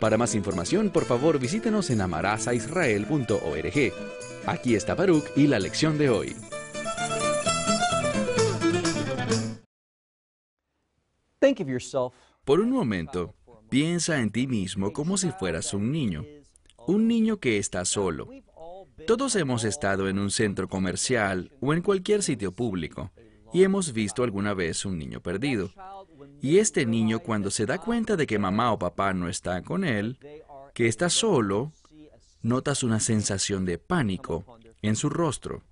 Para más información, por favor visítenos en amarazaisrael.org. Aquí está Baruch y la lección de hoy. Por un momento, piensa en ti mismo como si fueras un niño. Un niño que está solo. Todos hemos estado en un centro comercial o en cualquier sitio público y hemos visto alguna vez un niño perdido. Y este niño cuando se da cuenta de que mamá o papá no está con él, que está solo, notas una sensación de pánico en su rostro.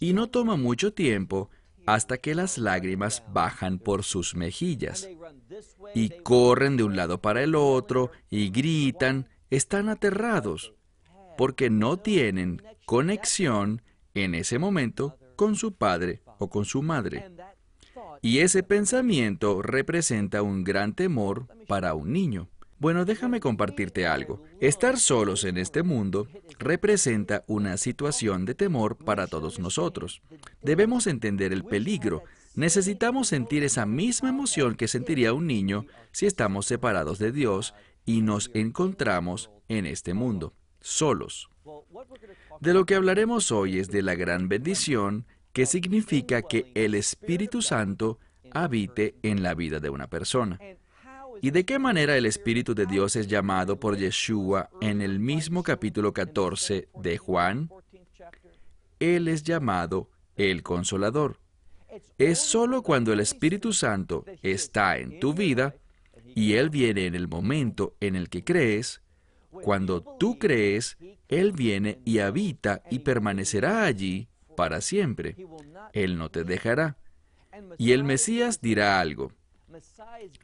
Y no toma mucho tiempo hasta que las lágrimas bajan por sus mejillas y corren de un lado para el otro y gritan, están aterrados porque no tienen conexión en ese momento con su padre o con su madre. Y ese pensamiento representa un gran temor para un niño. Bueno, déjame compartirte algo. Estar solos en este mundo representa una situación de temor para todos nosotros. Debemos entender el peligro. Necesitamos sentir esa misma emoción que sentiría un niño si estamos separados de Dios y nos encontramos en este mundo, solos. De lo que hablaremos hoy es de la gran bendición que significa que el Espíritu Santo habite en la vida de una persona. ¿Y de qué manera el Espíritu de Dios es llamado por Yeshua en el mismo capítulo 14 de Juan? Él es llamado el Consolador. Es solo cuando el Espíritu Santo está en tu vida y Él viene en el momento en el que crees, cuando tú crees, Él viene y habita y permanecerá allí para siempre. Él no te dejará. Y el Mesías dirá algo.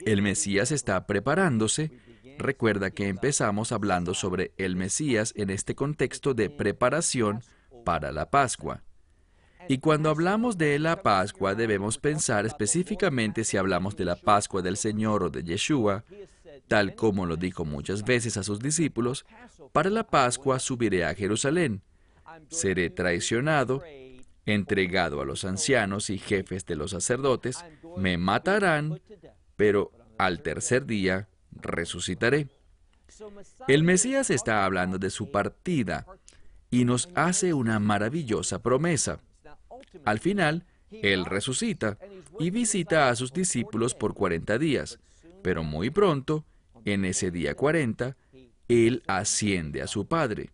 El Mesías está preparándose. Recuerda que empezamos hablando sobre el Mesías en este contexto de preparación para la Pascua. Y cuando hablamos de la Pascua debemos pensar específicamente si hablamos de la Pascua del Señor o de Yeshua, tal como lo dijo muchas veces a sus discípulos, para la Pascua subiré a Jerusalén, seré traicionado, entregado a los ancianos y jefes de los sacerdotes, me matarán, pero al tercer día resucitaré. El Mesías está hablando de su partida y nos hace una maravillosa promesa. Al final, Él resucita y visita a sus discípulos por 40 días, pero muy pronto, en ese día 40, Él asciende a su Padre.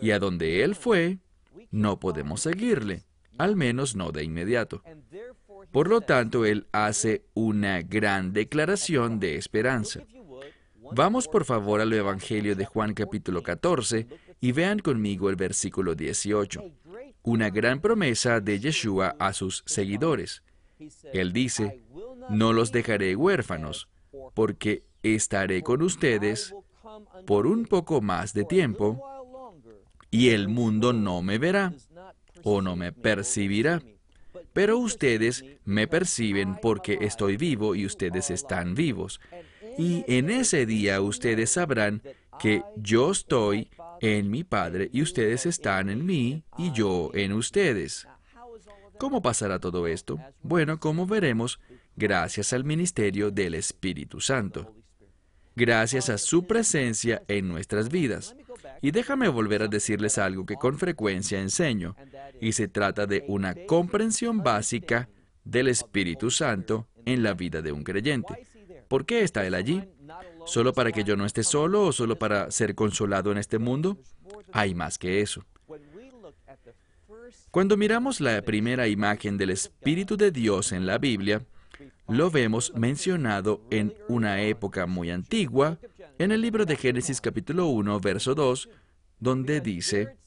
Y a donde Él fue, no podemos seguirle al menos no de inmediato. Por lo tanto, él hace una gran declaración de esperanza. Vamos por favor al Evangelio de Juan capítulo 14 y vean conmigo el versículo 18. Una gran promesa de Yeshua a sus seguidores. Él dice, no los dejaré huérfanos, porque estaré con ustedes por un poco más de tiempo, y el mundo no me verá, o no me percibirá. Pero ustedes me perciben porque estoy vivo y ustedes están vivos. Y en ese día ustedes sabrán que yo estoy en mi Padre y ustedes están en mí y yo en ustedes. ¿Cómo pasará todo esto? Bueno, como veremos, gracias al ministerio del Espíritu Santo. Gracias a su presencia en nuestras vidas. Y déjame volver a decirles algo que con frecuencia enseño, y se trata de una comprensión básica del Espíritu Santo en la vida de un creyente. ¿Por qué está Él allí? ¿Solo para que yo no esté solo o solo para ser consolado en este mundo? Hay más que eso. Cuando miramos la primera imagen del Espíritu de Dios en la Biblia, lo vemos mencionado en una época muy antigua, en el libro de Génesis capítulo 1, verso 2, donde dice,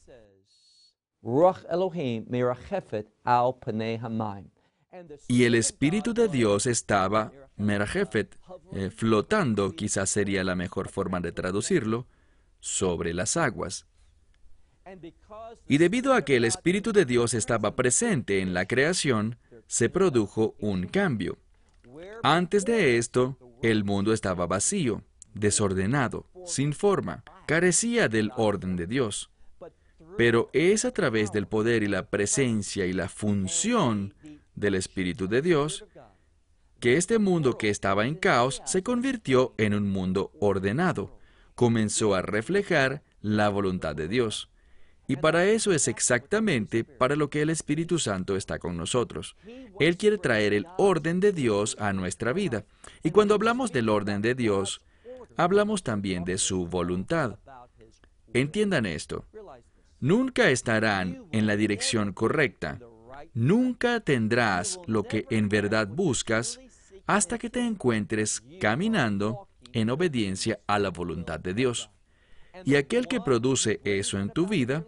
y el Espíritu de Dios estaba, Merajefet, eh, flotando, quizás sería la mejor forma de traducirlo, sobre las aguas. Y debido a que el Espíritu de Dios estaba presente en la creación, se produjo un cambio. Antes de esto, el mundo estaba vacío, desordenado, sin forma, carecía del orden de Dios. Pero es a través del poder y la presencia y la función del Espíritu de Dios que este mundo que estaba en caos se convirtió en un mundo ordenado, comenzó a reflejar la voluntad de Dios. Y para eso es exactamente para lo que el Espíritu Santo está con nosotros. Él quiere traer el orden de Dios a nuestra vida. Y cuando hablamos del orden de Dios, hablamos también de su voluntad. Entiendan esto. Nunca estarán en la dirección correcta. Nunca tendrás lo que en verdad buscas hasta que te encuentres caminando en obediencia a la voluntad de Dios. Y aquel que produce eso en tu vida,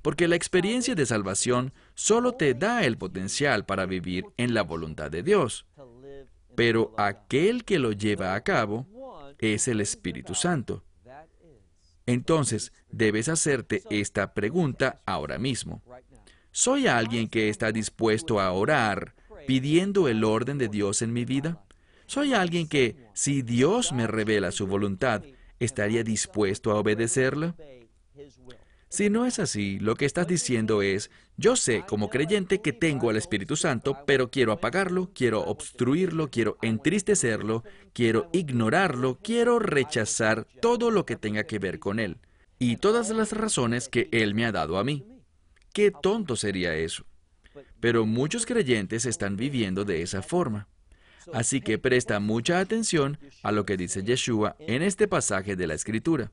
porque la experiencia de salvación solo te da el potencial para vivir en la voluntad de Dios. Pero aquel que lo lleva a cabo es el Espíritu Santo. Entonces, debes hacerte esta pregunta ahora mismo. ¿Soy alguien que está dispuesto a orar pidiendo el orden de Dios en mi vida? ¿Soy alguien que, si Dios me revela su voluntad, estaría dispuesto a obedecerla? Si no es así, lo que estás diciendo es, yo sé como creyente que tengo al Espíritu Santo, pero quiero apagarlo, quiero obstruirlo, quiero entristecerlo, quiero ignorarlo, quiero rechazar todo lo que tenga que ver con Él y todas las razones que Él me ha dado a mí. Qué tonto sería eso. Pero muchos creyentes están viviendo de esa forma. Así que presta mucha atención a lo que dice Yeshua en este pasaje de la Escritura.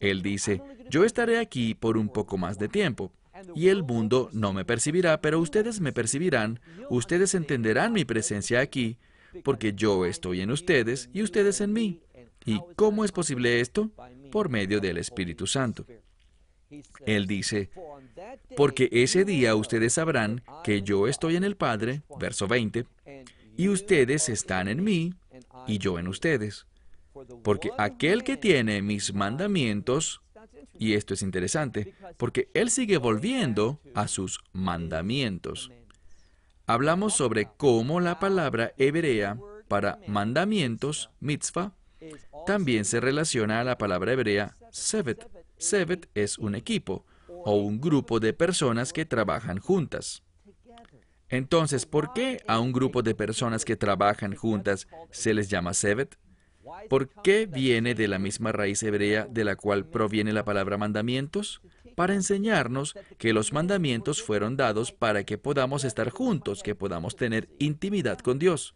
Él dice, yo estaré aquí por un poco más de tiempo, y el mundo no me percibirá, pero ustedes me percibirán, ustedes entenderán mi presencia aquí, porque yo estoy en ustedes y ustedes en mí. ¿Y cómo es posible esto? Por medio del Espíritu Santo. Él dice, porque ese día ustedes sabrán que yo estoy en el Padre, verso 20, y ustedes están en mí y yo en ustedes. Porque aquel que tiene mis mandamientos, y esto es interesante, porque él sigue volviendo a sus mandamientos. Hablamos sobre cómo la palabra hebrea para mandamientos, mitzvah, también se relaciona a la palabra hebrea sevet. Sevet es un equipo o un grupo de personas que trabajan juntas. Entonces, ¿por qué a un grupo de personas que trabajan juntas se les llama Sevet? ¿Por qué viene de la misma raíz hebrea de la cual proviene la palabra mandamientos? Para enseñarnos que los mandamientos fueron dados para que podamos estar juntos, que podamos tener intimidad con Dios.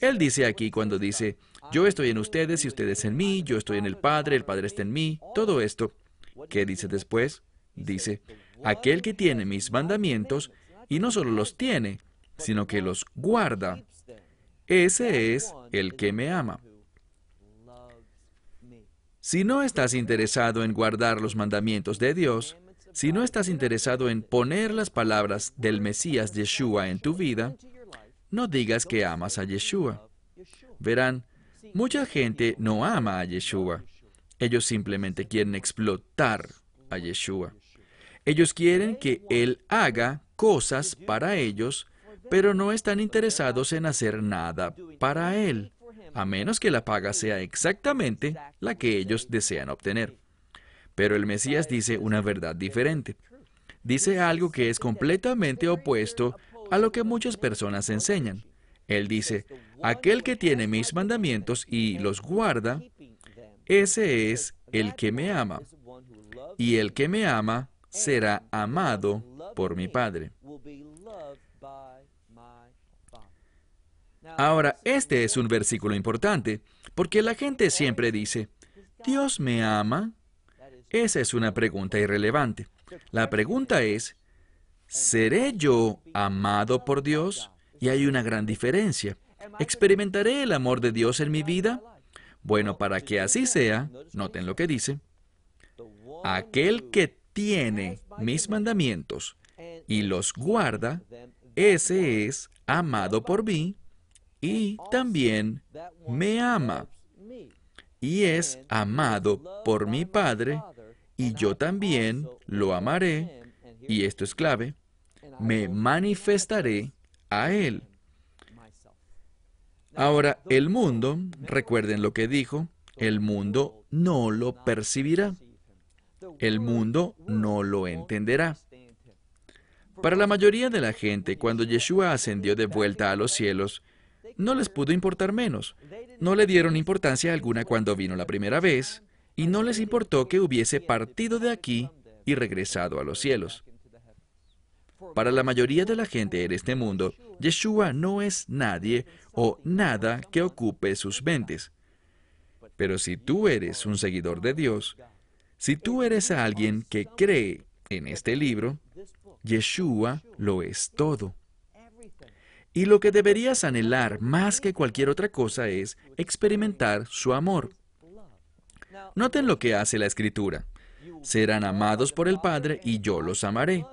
Él dice aquí cuando dice, yo estoy en ustedes y ustedes en mí, yo estoy en el Padre, el Padre está en mí, todo esto. ¿Qué dice después? Dice, aquel que tiene mis mandamientos y no solo los tiene, sino que los guarda. Ese es el que me ama. Si no estás interesado en guardar los mandamientos de Dios, si no estás interesado en poner las palabras del Mesías Yeshua en tu vida, no digas que amas a Yeshua. Verán, mucha gente no ama a Yeshua. Ellos simplemente quieren explotar a Yeshua. Ellos quieren que Él haga cosas para ellos, pero no están interesados en hacer nada para Él, a menos que la paga sea exactamente la que ellos desean obtener. Pero el Mesías dice una verdad diferente. Dice algo que es completamente opuesto a lo que muchas personas enseñan. Él dice, aquel que tiene mis mandamientos y los guarda, ese es el que me ama. Y el que me ama será amado por mi Padre. Ahora, este es un versículo importante, porque la gente siempre dice, ¿Dios me ama? Esa es una pregunta irrelevante. La pregunta es, ¿seré yo amado por Dios? Y hay una gran diferencia. ¿Experimentaré el amor de Dios en mi vida? Bueno, para que así sea, noten lo que dice, aquel que tiene mis mandamientos y los guarda, ese es amado por mí y también me ama y es amado por mi Padre y yo también lo amaré y esto es clave, me manifestaré a Él. Ahora, el mundo, recuerden lo que dijo, el mundo no lo percibirá. El mundo no lo entenderá. Para la mayoría de la gente, cuando Yeshua ascendió de vuelta a los cielos, no les pudo importar menos. No le dieron importancia alguna cuando vino la primera vez, y no les importó que hubiese partido de aquí y regresado a los cielos. Para la mayoría de la gente en este mundo, Yeshua no es nadie o nada que ocupe sus mentes. Pero si tú eres un seguidor de Dios, si tú eres alguien que cree en este libro, Yeshua lo es todo. Y lo que deberías anhelar más que cualquier otra cosa es experimentar su amor. Noten lo que hace la Escritura. Serán amados por el Padre y yo los amaré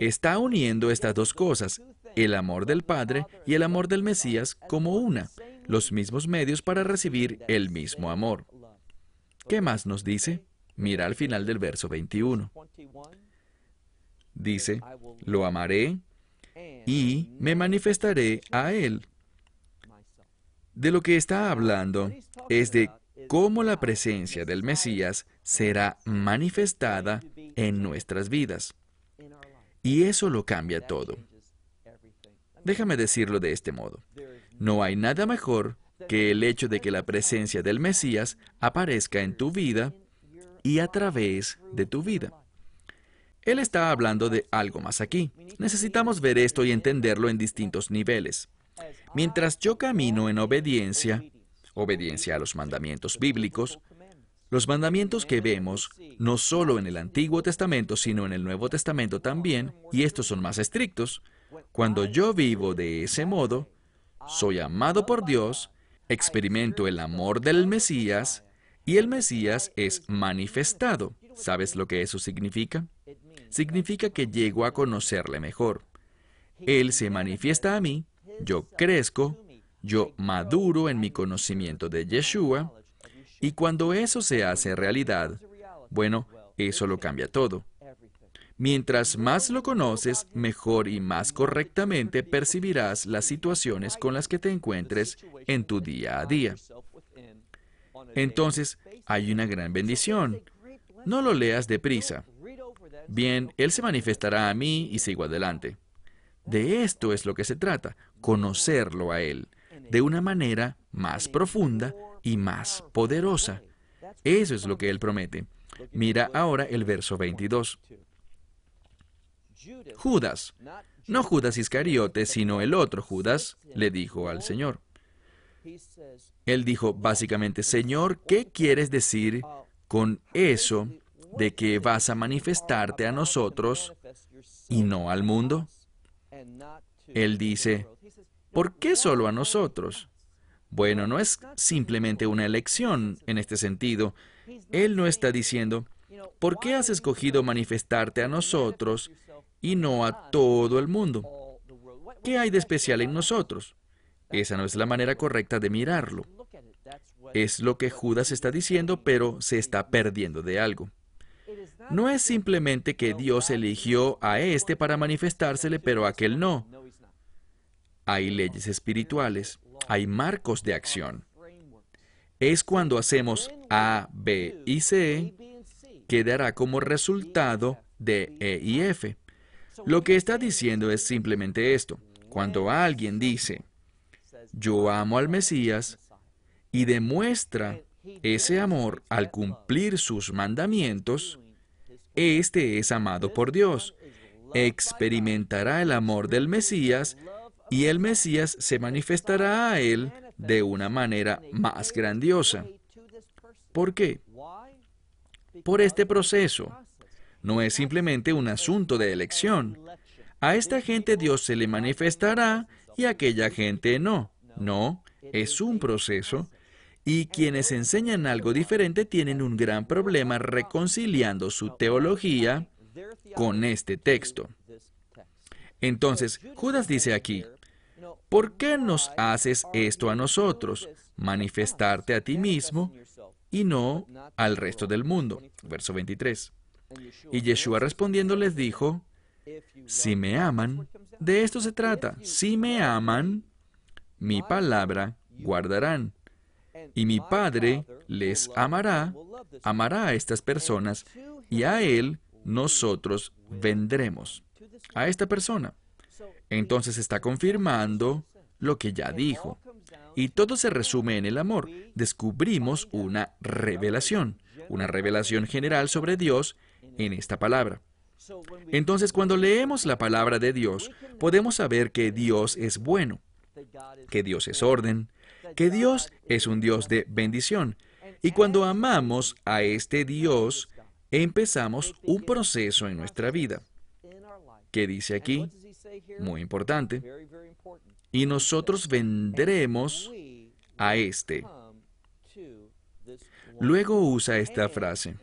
está uniendo estas dos cosas, el amor del Padre y el amor del Mesías, como una, los mismos medios para recibir el mismo amor. ¿Qué más nos dice? Mira al final del verso 21. Dice, lo amaré y me manifestaré a él. De lo que está hablando es de cómo la presencia del Mesías será manifestada en nuestras vidas. Y eso lo cambia todo. Déjame decirlo de este modo. No hay nada mejor que el hecho de que la presencia del Mesías aparezca en tu vida y a través de tu vida. Él está hablando de algo más aquí. Necesitamos ver esto y entenderlo en distintos niveles. Mientras yo camino en obediencia, obediencia a los mandamientos bíblicos, los mandamientos que vemos, no solo en el Antiguo Testamento, sino en el Nuevo Testamento también, y estos son más estrictos, cuando yo vivo de ese modo, soy amado por Dios, experimento el amor del Mesías, y el Mesías es manifestado. ¿Sabes lo que eso significa? Significa que llego a conocerle mejor. Él se manifiesta a mí, yo crezco, yo maduro en mi conocimiento de Yeshua, y cuando eso se hace realidad, bueno, eso lo cambia todo. Mientras más lo conoces, mejor y más correctamente percibirás las situaciones con las que te encuentres en tu día a día. Entonces, hay una gran bendición. No lo leas deprisa. Bien, Él se manifestará a mí y sigo adelante. De esto es lo que se trata, conocerlo a Él, de una manera más profunda y más poderosa. Eso es lo que Él promete. Mira ahora el verso 22. Judas, no Judas Iscariote, sino el otro Judas, le dijo al Señor. Él dijo básicamente, Señor, ¿qué quieres decir con eso de que vas a manifestarte a nosotros y no al mundo? Él dice, ¿por qué solo a nosotros? Bueno, no es simplemente una elección en este sentido. Él no está diciendo, ¿por qué has escogido manifestarte a nosotros y no a todo el mundo? ¿Qué hay de especial en nosotros? Esa no es la manera correcta de mirarlo. Es lo que Judas está diciendo, pero se está perdiendo de algo. No es simplemente que Dios eligió a este para manifestársele, pero a aquel no. Hay leyes espirituales hay marcos de acción. Es cuando hacemos A, B y C que dará como resultado de E y F. Lo que está diciendo es simplemente esto. Cuando alguien dice, yo amo al Mesías, y demuestra ese amor al cumplir sus mandamientos, este es amado por Dios. Experimentará el amor del Mesías y el Mesías se manifestará a él de una manera más grandiosa. ¿Por qué? Por este proceso. No es simplemente un asunto de elección. A esta gente Dios se le manifestará y a aquella gente no. No, es un proceso. Y quienes enseñan algo diferente tienen un gran problema reconciliando su teología con este texto. Entonces, Judas dice aquí, ¿por qué nos haces esto a nosotros? Manifestarte a ti mismo y no al resto del mundo. Verso 23. Y Yeshua respondiendo les dijo, si me aman, de esto se trata, si me aman, mi palabra guardarán. Y mi Padre les amará, amará a estas personas, y a Él nosotros vendremos. A esta persona. Entonces está confirmando lo que ya dijo. Y todo se resume en el amor. Descubrimos una revelación, una revelación general sobre Dios en esta palabra. Entonces, cuando leemos la palabra de Dios, podemos saber que Dios es bueno, que Dios es orden, que Dios es un Dios de bendición. Y cuando amamos a este Dios, empezamos un proceso en nuestra vida. ¿Qué dice aquí? Muy importante. Y nosotros vendremos a este. Luego usa esta frase.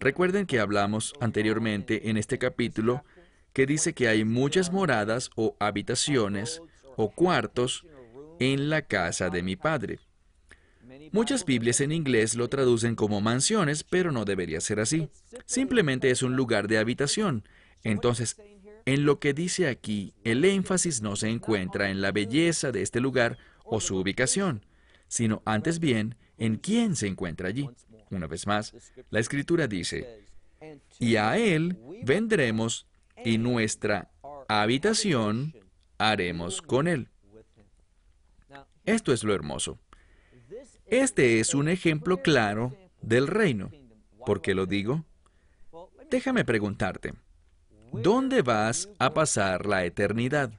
Recuerden que hablamos anteriormente en este capítulo que dice que hay muchas moradas o habitaciones o cuartos en la casa de mi padre. Muchas Biblias en inglés lo traducen como mansiones, pero no debería ser así. Simplemente es un lugar de habitación. Entonces, en lo que dice aquí, el énfasis no se encuentra en la belleza de este lugar o su ubicación, sino antes bien en quién se encuentra allí. Una vez más, la escritura dice, y a Él vendremos y nuestra habitación haremos con Él. Esto es lo hermoso. Este es un ejemplo claro del reino. ¿Por qué lo digo? Déjame preguntarte, ¿dónde vas a pasar la eternidad?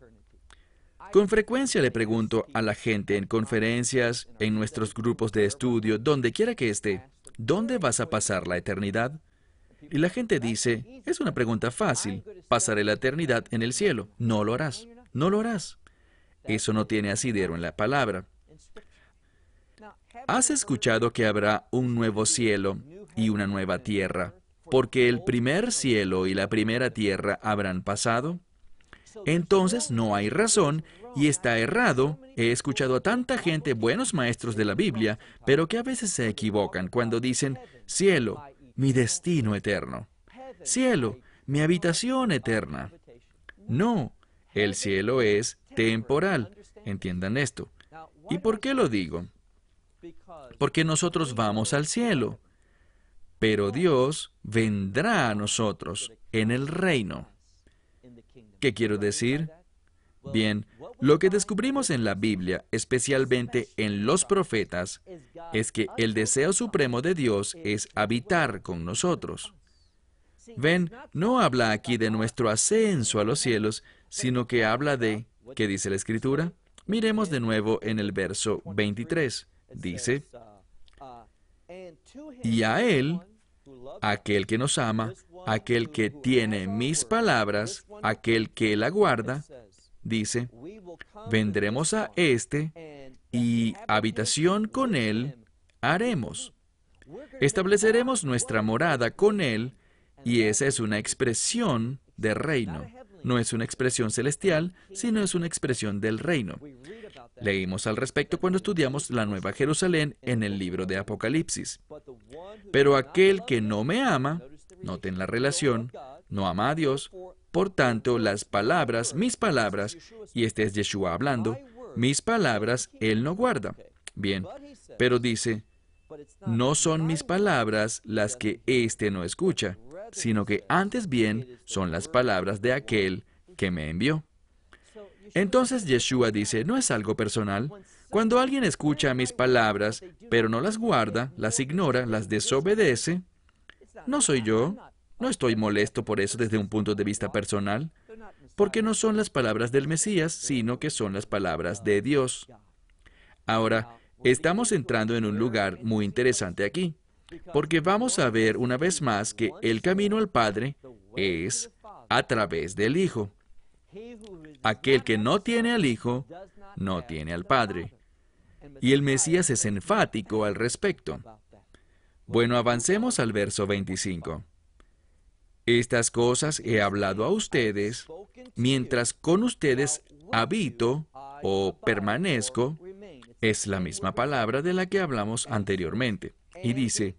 Con frecuencia le pregunto a la gente en conferencias, en nuestros grupos de estudio, donde quiera que esté, ¿dónde vas a pasar la eternidad? Y la gente dice, es una pregunta fácil, pasaré la eternidad en el cielo. No lo harás, no lo harás. Eso no tiene asidero en la palabra. ¿Has escuchado que habrá un nuevo cielo y una nueva tierra? Porque el primer cielo y la primera tierra habrán pasado. Entonces no hay razón y está errado. He escuchado a tanta gente, buenos maestros de la Biblia, pero que a veces se equivocan cuando dicen, cielo, mi destino eterno. Cielo, mi habitación eterna. No, el cielo es temporal. Entiendan esto. ¿Y por qué lo digo? Porque nosotros vamos al cielo, pero Dios vendrá a nosotros en el reino. ¿Qué quiero decir? Bien, lo que descubrimos en la Biblia, especialmente en los profetas, es que el deseo supremo de Dios es habitar con nosotros. Ven, no habla aquí de nuestro ascenso a los cielos, sino que habla de, ¿qué dice la Escritura? Miremos de nuevo en el verso 23. Dice, y a Él, aquel que nos ama, aquel que tiene mis palabras, aquel que la guarda, dice, vendremos a éste y habitación con él haremos. Estableceremos nuestra morada con él y esa es una expresión de reino. No es una expresión celestial, sino es una expresión del reino. Leímos al respecto cuando estudiamos la Nueva Jerusalén en el libro de Apocalipsis. Pero aquel que no me ama, noten la relación, no ama a Dios, por tanto las palabras, mis palabras, y este es Yeshua hablando, mis palabras él no guarda. Bien, pero dice, no son mis palabras las que éste no escucha, sino que antes bien son las palabras de aquel que me envió. Entonces Yeshua dice, no es algo personal. Cuando alguien escucha mis palabras, pero no las guarda, las ignora, las desobedece, no soy yo, no estoy molesto por eso desde un punto de vista personal, porque no son las palabras del Mesías, sino que son las palabras de Dios. Ahora, estamos entrando en un lugar muy interesante aquí, porque vamos a ver una vez más que el camino al Padre es a través del Hijo. Aquel que no tiene al Hijo, no tiene al Padre. Y el Mesías es enfático al respecto. Bueno, avancemos al verso 25. Estas cosas he hablado a ustedes mientras con ustedes habito o permanezco es la misma palabra de la que hablamos anteriormente. Y dice,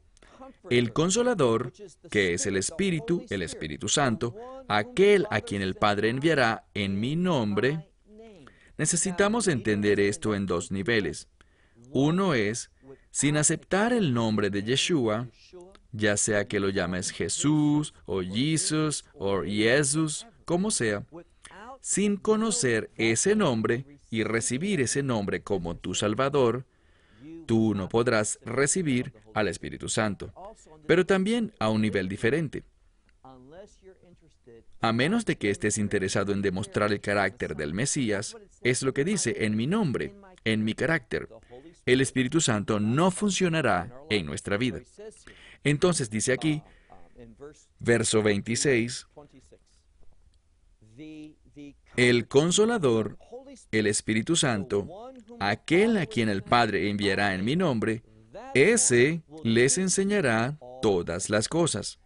el consolador, que es el Espíritu, el Espíritu Santo, aquel a quien el Padre enviará en mi nombre, necesitamos entender esto en dos niveles. Uno es, sin aceptar el nombre de Yeshua, ya sea que lo llames Jesús o Jesus o Jesús, como sea, sin conocer ese nombre y recibir ese nombre como tu Salvador, tú no podrás recibir al Espíritu Santo, pero también a un nivel diferente. A menos de que estés interesado en demostrar el carácter del Mesías, es lo que dice en mi nombre, en mi carácter. El Espíritu Santo no funcionará en nuestra vida. Entonces dice aquí, verso 26, el consolador, el Espíritu Santo, aquel a quien el Padre enviará en mi nombre, ese les enseñará todas las cosas.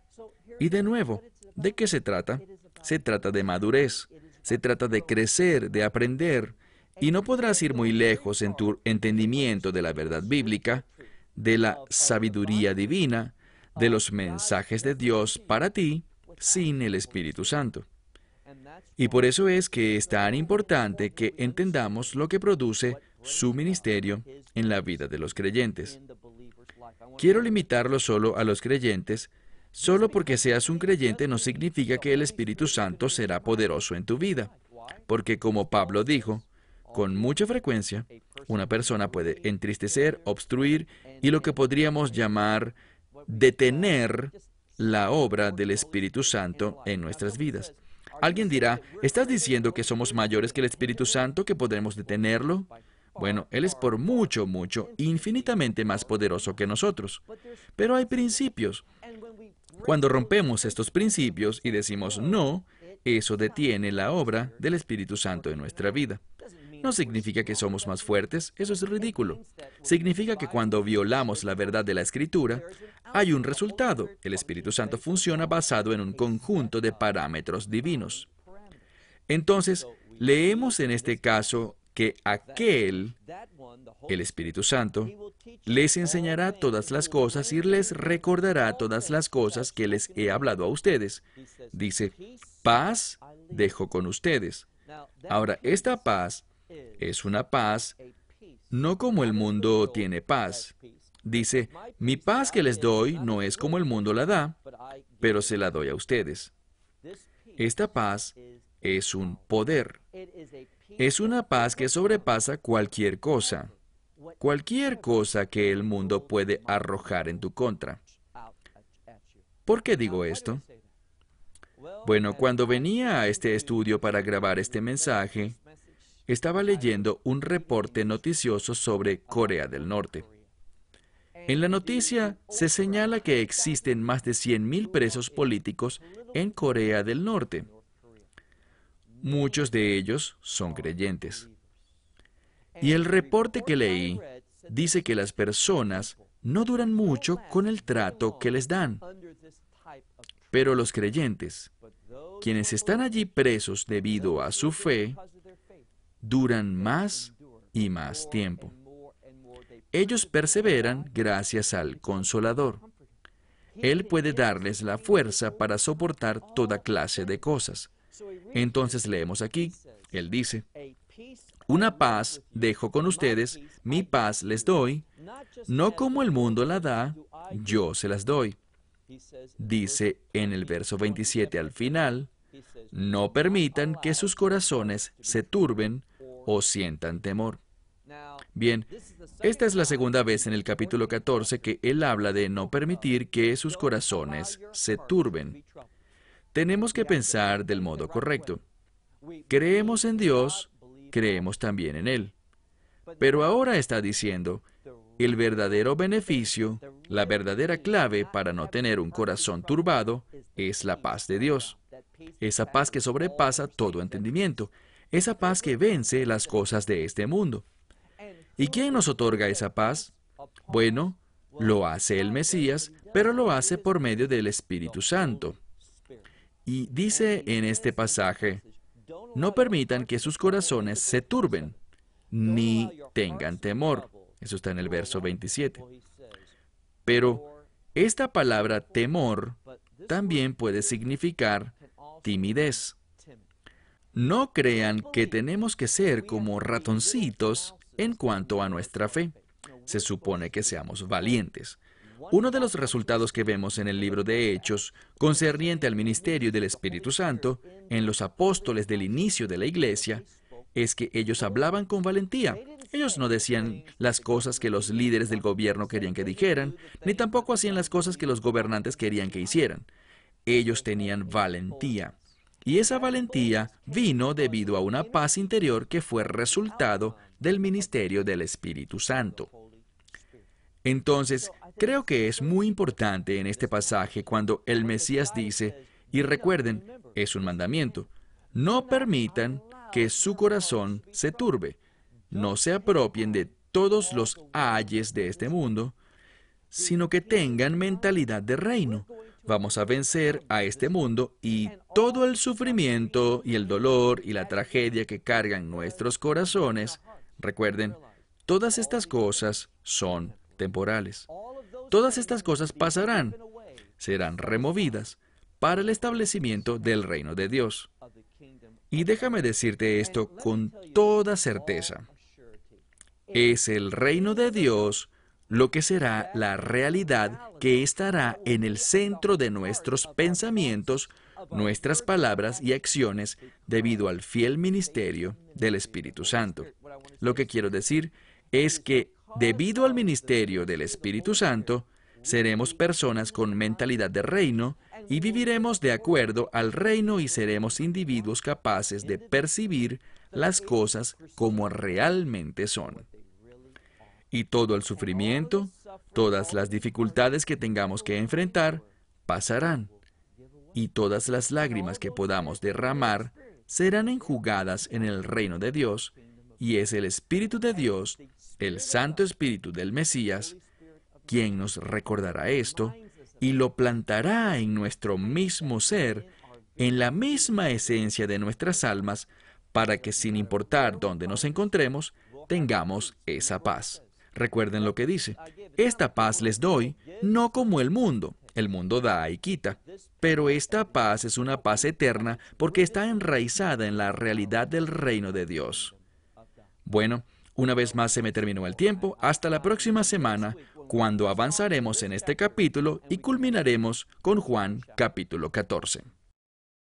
Y de nuevo, ¿de qué se trata? Se trata de madurez, se trata de crecer, de aprender, y no podrás ir muy lejos en tu entendimiento de la verdad bíblica, de la sabiduría divina, de los mensajes de Dios para ti, sin el Espíritu Santo. Y por eso es que es tan importante que entendamos lo que produce su ministerio en la vida de los creyentes. Quiero limitarlo solo a los creyentes. Solo porque seas un creyente no significa que el Espíritu Santo será poderoso en tu vida. Porque como Pablo dijo, con mucha frecuencia, una persona puede entristecer, obstruir y lo que podríamos llamar detener la obra del Espíritu Santo en nuestras vidas. Alguien dirá, ¿estás diciendo que somos mayores que el Espíritu Santo, que podremos detenerlo? Bueno, Él es por mucho, mucho, infinitamente más poderoso que nosotros. Pero hay principios. Cuando rompemos estos principios y decimos no, eso detiene la obra del Espíritu Santo en nuestra vida. No significa que somos más fuertes, eso es ridículo. Significa que cuando violamos la verdad de la Escritura, hay un resultado. El Espíritu Santo funciona basado en un conjunto de parámetros divinos. Entonces, leemos en este caso que aquel, el Espíritu Santo, les enseñará todas las cosas y les recordará todas las cosas que les he hablado a ustedes. Dice, paz dejo con ustedes. Ahora, esta paz es una paz no como el mundo tiene paz. Dice, mi paz que les doy no es como el mundo la da, pero se la doy a ustedes. Esta paz es un poder. Es una paz que sobrepasa cualquier cosa, cualquier cosa que el mundo puede arrojar en tu contra. ¿Por qué digo esto? Bueno, cuando venía a este estudio para grabar este mensaje, estaba leyendo un reporte noticioso sobre Corea del Norte. En la noticia se señala que existen más de 100.000 presos políticos en Corea del Norte. Muchos de ellos son creyentes. Y el reporte que leí dice que las personas no duran mucho con el trato que les dan. Pero los creyentes, quienes están allí presos debido a su fe, duran más y más tiempo. Ellos perseveran gracias al consolador. Él puede darles la fuerza para soportar toda clase de cosas. Entonces leemos aquí, Él dice, una paz dejo con ustedes, mi paz les doy, no como el mundo la da, yo se las doy. Dice en el verso 27 al final, no permitan que sus corazones se turben o sientan temor. Bien, esta es la segunda vez en el capítulo 14 que él habla de no permitir que sus corazones se turben. Tenemos que pensar del modo correcto. Creemos en Dios, creemos también en Él. Pero ahora está diciendo, el verdadero beneficio, la verdadera clave para no tener un corazón turbado es la paz de Dios. Esa paz que sobrepasa todo entendimiento esa paz que vence las cosas de este mundo. ¿Y quién nos otorga esa paz? Bueno, lo hace el Mesías, pero lo hace por medio del Espíritu Santo. Y dice en este pasaje, no permitan que sus corazones se turben. ni tengan temor. Eso está en el verso 27. Pero esta palabra temor también puede significar timidez. No crean que tenemos que ser como ratoncitos en cuanto a nuestra fe. Se supone que seamos valientes. Uno de los resultados que vemos en el libro de Hechos, concerniente al ministerio del Espíritu Santo, en los apóstoles del inicio de la iglesia, es que ellos hablaban con valentía. Ellos no decían las cosas que los líderes del gobierno querían que dijeran, ni tampoco hacían las cosas que los gobernantes querían que hicieran. Ellos tenían valentía. Y esa valentía vino debido a una paz interior que fue resultado del ministerio del Espíritu Santo. Entonces, creo que es muy importante en este pasaje cuando el Mesías dice, y recuerden, es un mandamiento, no permitan que su corazón se turbe, no se apropien de todos los ayes de este mundo, sino que tengan mentalidad de reino. Vamos a vencer a este mundo y todo el sufrimiento y el dolor y la tragedia que cargan nuestros corazones, recuerden, todas estas cosas son temporales. Todas estas cosas pasarán, serán removidas para el establecimiento del reino de Dios. Y déjame decirte esto con toda certeza. Es el reino de Dios lo que será la realidad que estará en el centro de nuestros pensamientos, nuestras palabras y acciones debido al fiel ministerio del Espíritu Santo. Lo que quiero decir es que Debido al ministerio del Espíritu Santo, seremos personas con mentalidad de reino y viviremos de acuerdo al reino y seremos individuos capaces de percibir las cosas como realmente son. Y todo el sufrimiento, todas las dificultades que tengamos que enfrentar, pasarán. Y todas las lágrimas que podamos derramar serán enjugadas en el reino de Dios, y es el Espíritu de Dios el Santo Espíritu del Mesías, quien nos recordará esto y lo plantará en nuestro mismo ser, en la misma esencia de nuestras almas, para que sin importar dónde nos encontremos, tengamos esa paz. Recuerden lo que dice, esta paz les doy, no como el mundo, el mundo da y quita, pero esta paz es una paz eterna porque está enraizada en la realidad del reino de Dios. Bueno, una vez más se me terminó el tiempo. Hasta la próxima semana, cuando avanzaremos en este capítulo y culminaremos con Juan capítulo 14.